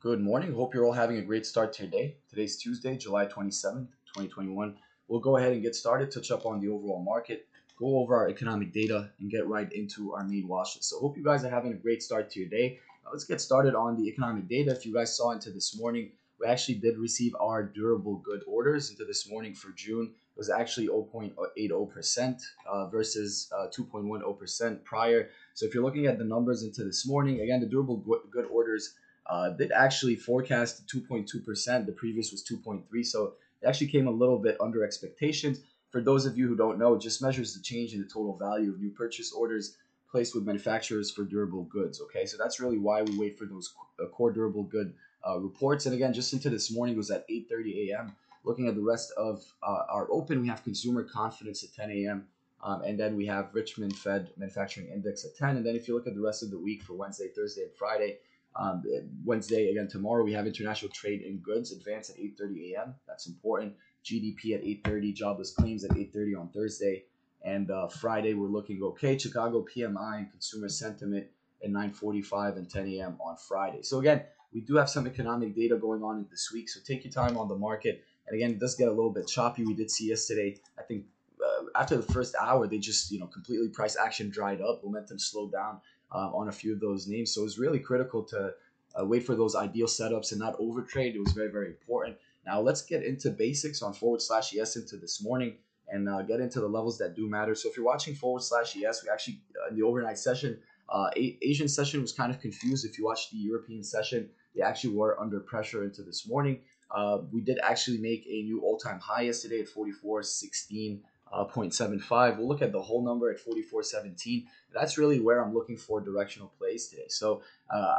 Good morning. Hope you're all having a great start to your day. Today's Tuesday, July 27th, 2021. We'll go ahead and get started, touch up on the overall market, go over our economic data, and get right into our main watch list. So, hope you guys are having a great start to your day. Now, let's get started on the economic data. If you guys saw into this morning, we actually did receive our durable good orders into this morning for June. It was actually 0.80% uh, versus uh, 2.10% prior. So if you're looking at the numbers into this morning, again, the durable good orders uh, did actually forecast 2.2%. The previous was 2.3, so it actually came a little bit under expectations. For those of you who don't know, it just measures the change in the total value of new purchase orders placed with manufacturers for durable goods. Okay, so that's really why we wait for those uh, core durable good uh, reports. And again, just into this morning was at 8:30 a.m. Looking at the rest of uh, our open, we have consumer confidence at 10 a.m. Um, and then we have Richmond Fed Manufacturing Index at 10. And then if you look at the rest of the week for Wednesday, Thursday, and Friday, um, Wednesday again tomorrow we have international trade in goods advance at 8:30 a.m. That's important. GDP at 8:30, jobless claims at 8:30 on Thursday, and uh, Friday we're looking okay. Chicago PMI and consumer sentiment at 9:45 and 10 a.m. on Friday. So again, we do have some economic data going on in this week, so take your time on the market. And again, it does get a little bit choppy. We did see yesterday, I think uh, after the first hour, they just you know completely price action dried up, momentum slowed down um, on a few of those names. So it's really critical to uh, wait for those ideal setups and not overtrade. It was very very important. Now let's get into basics on forward slash ES into this morning and uh, get into the levels that do matter. So if you're watching forward slash ES, we actually uh, in the overnight session. Uh, Asian session was kind of confused. If you watch the European session, they actually were under pressure into this morning. Uh, we did actually make a new all-time high yesterday at 44.16 uh, 0.75. We'll look at the whole number at 44.17. That's really where I'm looking for directional plays today. So uh,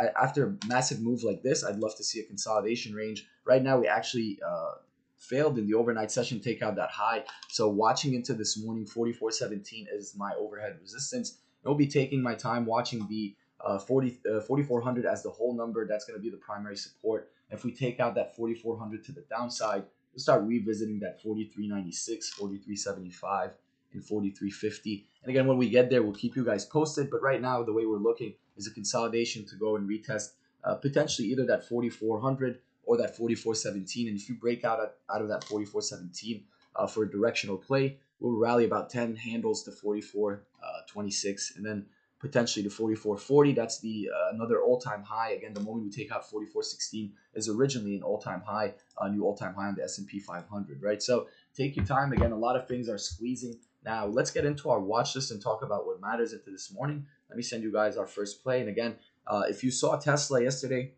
I, after a massive move like this, I'd love to see a consolidation range. Right now, we actually uh, failed in the overnight session take out that high. So watching into this morning, 44.17 is my overhead resistance. I'll be taking my time watching the uh, 40, uh, 4400 as the whole number. That's going to be the primary support. If we take out that 4400 to the downside, we'll start revisiting that 4396, 4375, and 4350. And again, when we get there, we'll keep you guys posted. But right now, the way we're looking is a consolidation to go and retest uh, potentially either that 4400 or that 4417. And if you break out out of that 4417 uh, for a directional play, we'll rally about 10 handles to 4426 uh, and then potentially to 44.40. That's the uh, another all-time high. Again, the moment we take out 44.16 is originally an all-time high, a new all-time high on the S&P 500, right? So take your time. Again, a lot of things are squeezing. Now let's get into our watch list and talk about what matters into this morning. Let me send you guys our first play. And again, uh, if you saw Tesla yesterday,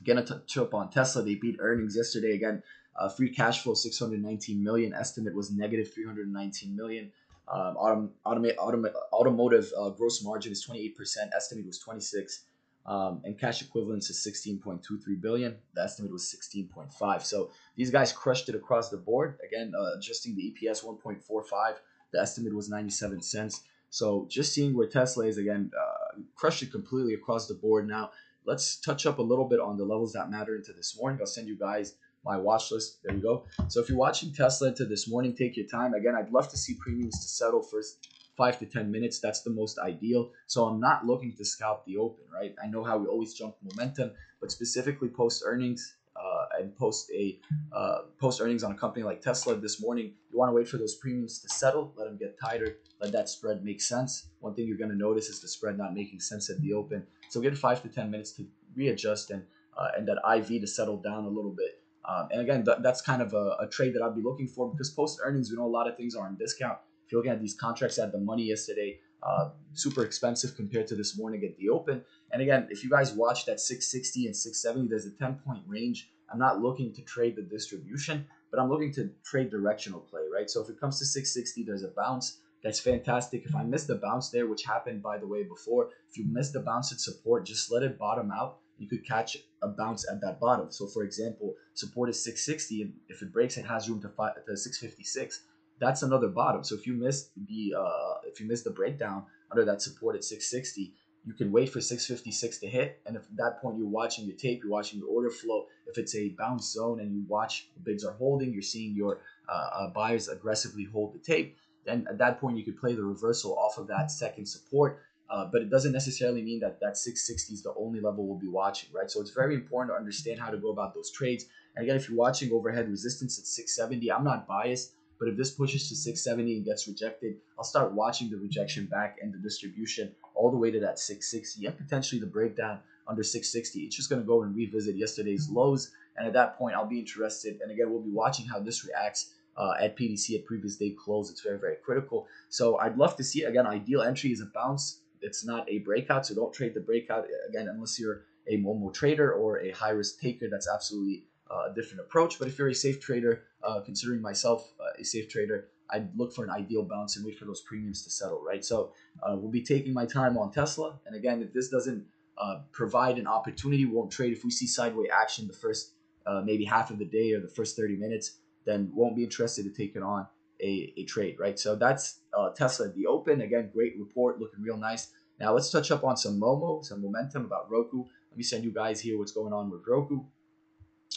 again a up on Tesla. They beat earnings yesterday. Again, uh, free cash flow 619 million. Estimate was negative 319 million. Um, autom- autom- autom- automotive uh, gross margin is 28%. Estimate was 26. Um, and cash equivalents is 16.23 billion. The estimate was 16.5. So these guys crushed it across the board. Again, uh, adjusting the EPS 1.45. The estimate was 97 cents. So just seeing where Tesla is again, uh, crushed it completely across the board. Now let's touch up a little bit on the levels that matter into this morning. I'll send you guys my watch list. There you go. So if you're watching Tesla into this morning, take your time. Again, I'd love to see premiums to settle first five to 10 minutes. That's the most ideal. So I'm not looking to scalp the open, right? I know how we always jump momentum, but specifically post earnings uh, and post a uh, post earnings on a company like Tesla this morning, you want to wait for those premiums to settle, let them get tighter, let that spread make sense. One thing you're going to notice is the spread not making sense at the open. So get five to 10 minutes to readjust and uh, and that IV to settle down a little bit. Um, and again, th- that's kind of a, a, trade that I'd be looking for because post earnings, we know a lot of things are on discount. If you're looking at these contracts at the money yesterday, uh, super expensive compared to this morning at the open. And again, if you guys watched that 660 and 670, there's a 10 point range. I'm not looking to trade the distribution, but I'm looking to trade directional play, right? So if it comes to 660, there's a bounce. That's fantastic. If I miss the bounce there, which happened by the way before, if you miss the bounce at support, just let it bottom out you could catch a bounce at that bottom. So for example, support is 660, and if it breaks, it has room to, five, to 656. That's another bottom. So if you miss the uh, if you miss the breakdown under that support at 660, you can wait for 656 to hit. And if at that point you're watching your tape, you're watching your order flow. If it's a bounce zone and you watch bids are holding, you're seeing your uh, uh, buyers aggressively hold the tape. Then at that point you could play the reversal off of that second support Uh, but it doesn't necessarily mean that that 660 is the only level we'll be watching, right? So it's very important to understand how to go about those trades. And again, if you're watching overhead resistance at 670, I'm not biased, but if this pushes to 670 and gets rejected, I'll start watching the rejection back and the distribution all the way to that 660 and potentially the breakdown under 660. It's just going to go and revisit yesterday's lows. And at that point, I'll be interested. And again, we'll be watching how this reacts uh, at PDC at previous day close. It's very, very critical. So I'd love to see, again, ideal entry is a bounce. It's not a breakout. So don't trade the breakout, again, unless you're a Momo trader or a high risk taker. That's absolutely uh, a different approach. But if you're a safe trader, uh, considering myself uh, a safe trader, I'd look for an ideal bounce and wait for those premiums to settle, right? So uh, we'll be taking my time on Tesla. And again, if this doesn't uh, provide an opportunity, we won't trade. If we see sideways action the first uh, maybe half of the day or the first 30 minutes, then won't be interested to take it on a, a trade, right? So that's uh, Tesla at the open. Again, great report, looking real nice. Now let's touch up on some Momo, some momentum about Roku. Let me send you guys here what's going on with Roku.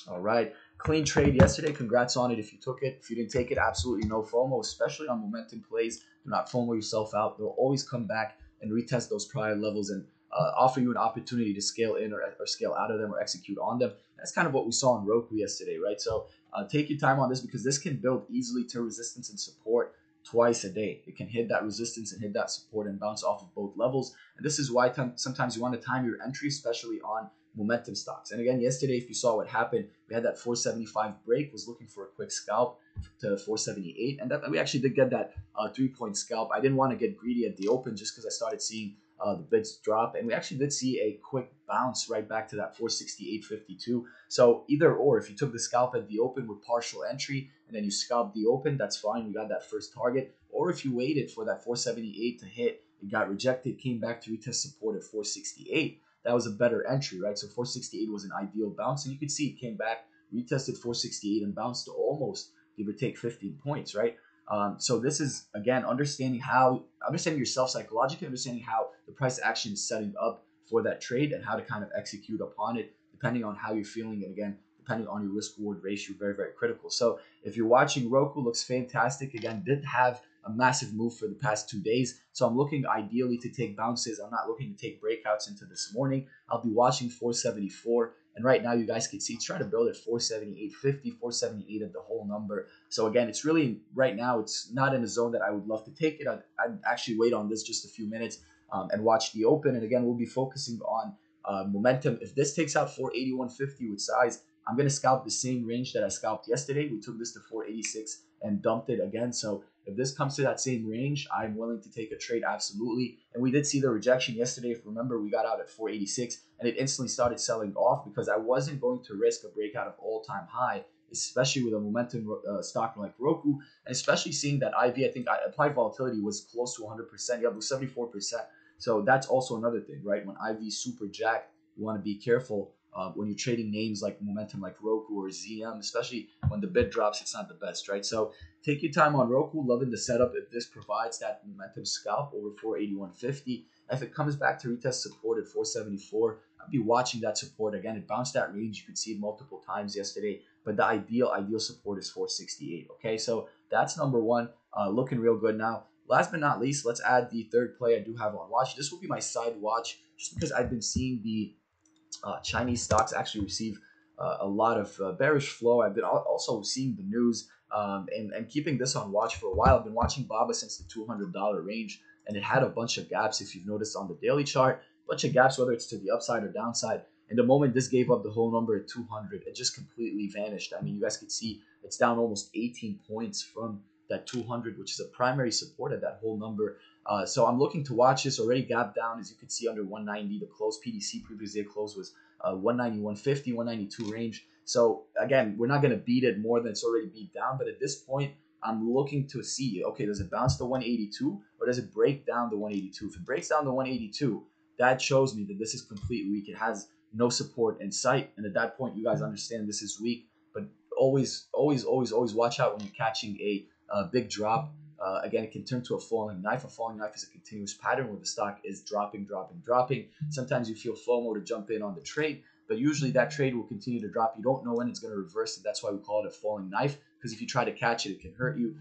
All right, clean trade yesterday. Congrats on it if you took it. If you didn't take it, absolutely no FOMO, especially on momentum plays. Do not FOMO yourself out. They'll always come back and retest those prior levels and uh, offer you an opportunity to scale in or, or scale out of them or execute on them. That's kind of what we saw in Roku yesterday, right? So uh, take your time on this because this can build easily to resistance and support twice a day. It can hit that resistance and hit that support and bounce off of both levels. And this is why sometimes you want to time your entry, especially on momentum stocks. And again, yesterday, if you saw what happened, we had that 475 break, was looking for a quick scalp to 478. And that, we actually did get that uh, three point scalp. I didn't want to get greedy at the open just because I started seeing uh, the bids drop, and we actually did see a quick bounce right back to that 468.52. So either or, if you took the scalp at the open with partial entry and then you scalped the open, that's fine. We got that first target. Or if you waited for that 478 to hit, it got rejected, came back to retest support at 468. That was a better entry, right? So 468 was an ideal bounce, and you could see it came back, retested 468, and bounced to almost give or take 15 points, right? Um, so this is again understanding how understanding yourself psychologically, understanding how the price action is setting up for that trade and how to kind of execute upon it depending on how you're feeling and again depending on your risk reward ratio very very critical. So if you're watching roku looks fantastic. Again did have a massive move for the past two days. So i'm looking ideally to take bounces. I'm not looking to take breakouts into this morning. I'll be watching 474 and right now, you guys can see it's trying to build at 478.50, 478 at the whole number. So again, it's really right now, it's not in a zone that I would love to take it. I'd, I'd actually wait on this just a few minutes um, and watch the open. And again, we'll be focusing on uh, momentum. If this takes out 481.50 with size, I'm going to scalp the same range that I scalped yesterday. We took this to 486 and dumped it again. So if this comes to that same range, I'm willing to take a trade absolutely. And we did see the rejection yesterday. If you remember, we got out at 486 and it instantly started selling off because I wasn't going to risk a breakout of all-time high, especially with a momentum uh, stock like Roku, and especially seeing that IV. I think uh, implied volatility was close to 100%. Yeah, it was 74%. So that's also another thing, right? When IV super jacked, you want to be careful uh, when you're trading names like momentum like Roku or ZM, especially when the bid drops, it's not the best, right? So take your time on Roku. Loving the setup if this provides that momentum scalp over 481.50. If it comes back to retest support at 474, I'll be watching that support again. It bounced that range. You could see it multiple times yesterday, but the ideal ideal support is 468. Okay, so that's number one. Uh, looking real good now. Last but not least, let's add the third play I do have on watch. This will be my side watch just because I've been seeing the uh, Chinese stocks actually receive uh, a lot of uh, bearish flow. I've been also seeing the news um, and, and keeping this on watch for a while. I've been watching BABA since the $200 range, and it had a bunch of gaps, if you've noticed on the daily chart, bunch of gaps, whether it's to the upside or downside. And the moment this gave up the whole number at 200, it just completely vanished. I mean, you guys could see it's down almost 18 points from that 200, which is a primary support at that whole number. Uh, so I'm looking to watch this already gap down, as you can see under 190. The close PDC previous day close was uh, 190, 150, 192 range. So again, we're not going to beat it more than it's already beat down. But at this point, I'm looking to see, okay, does it bounce to 182 or does it break down to 182? If it breaks down to 182, that shows me that this is complete weak. It has no support in sight. And at that point, you guys understand this is weak. But always, always, always, always watch out when you're catching a, a big drop uh, again, it can turn to a falling knife. A falling knife is a continuous pattern where the stock is dropping, dropping, dropping. Sometimes you feel FOMO to jump in on the trade, but usually that trade will continue to drop. You don't know when it's going to reverse it. That's why we call it a falling knife, because if you try to catch it, it can hurt you.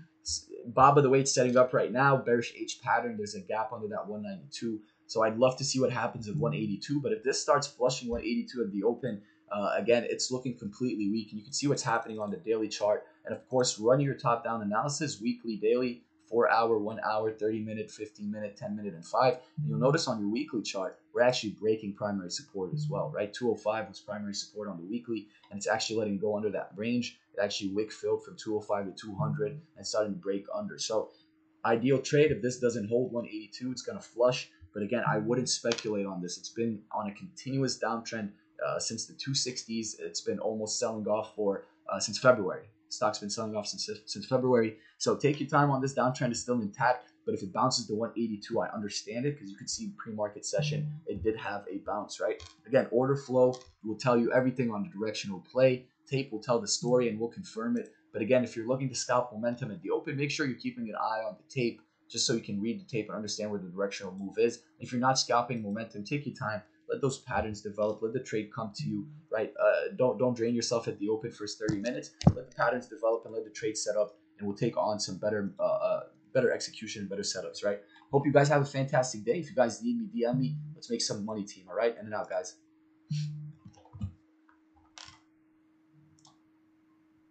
Baba, the way it's setting up right now, bearish H pattern, there's a gap under that 192. So I'd love to see what happens at 182. But if this starts flushing 182 at the open, uh, again, it's looking completely weak. And you can see what's happening on the daily chart. And of course, run your top down analysis weekly, daily, four hour, one hour, 30 minute, 15 minute, 10 minute, and five. And you'll notice on your weekly chart, we're actually breaking primary support as well, right? 205 was primary support on the weekly, and it's actually letting go under that range. It actually wick filled from 205 to 200 and starting to break under. So, ideal trade if this doesn't hold 182, it's going to flush. But again, I wouldn't speculate on this. It's been on a continuous downtrend uh, since the 260s. It's been almost selling off for uh, since February. Stock's been selling off since since February. So take your time on this downtrend is still intact. But if it bounces to 182, I understand it because you could see pre-market session it did have a bounce, right? Again, order flow will tell you everything on the directional play. Tape will tell the story and we'll confirm it. But again, if you're looking to scalp momentum at the open, make sure you're keeping an eye on the tape just so you can read the tape and understand where the directional move is. If you're not scalping momentum, take your time. Let those patterns develop. Let the trade come to you, right? Uh, don't don't drain yourself at the open first 30 minutes. Let the patterns develop and let the trade set up, and we'll take on some better uh, uh, better execution, better setups, right? Hope you guys have a fantastic day. If you guys need me, DM me. Let's make some money team, all right? And out, guys.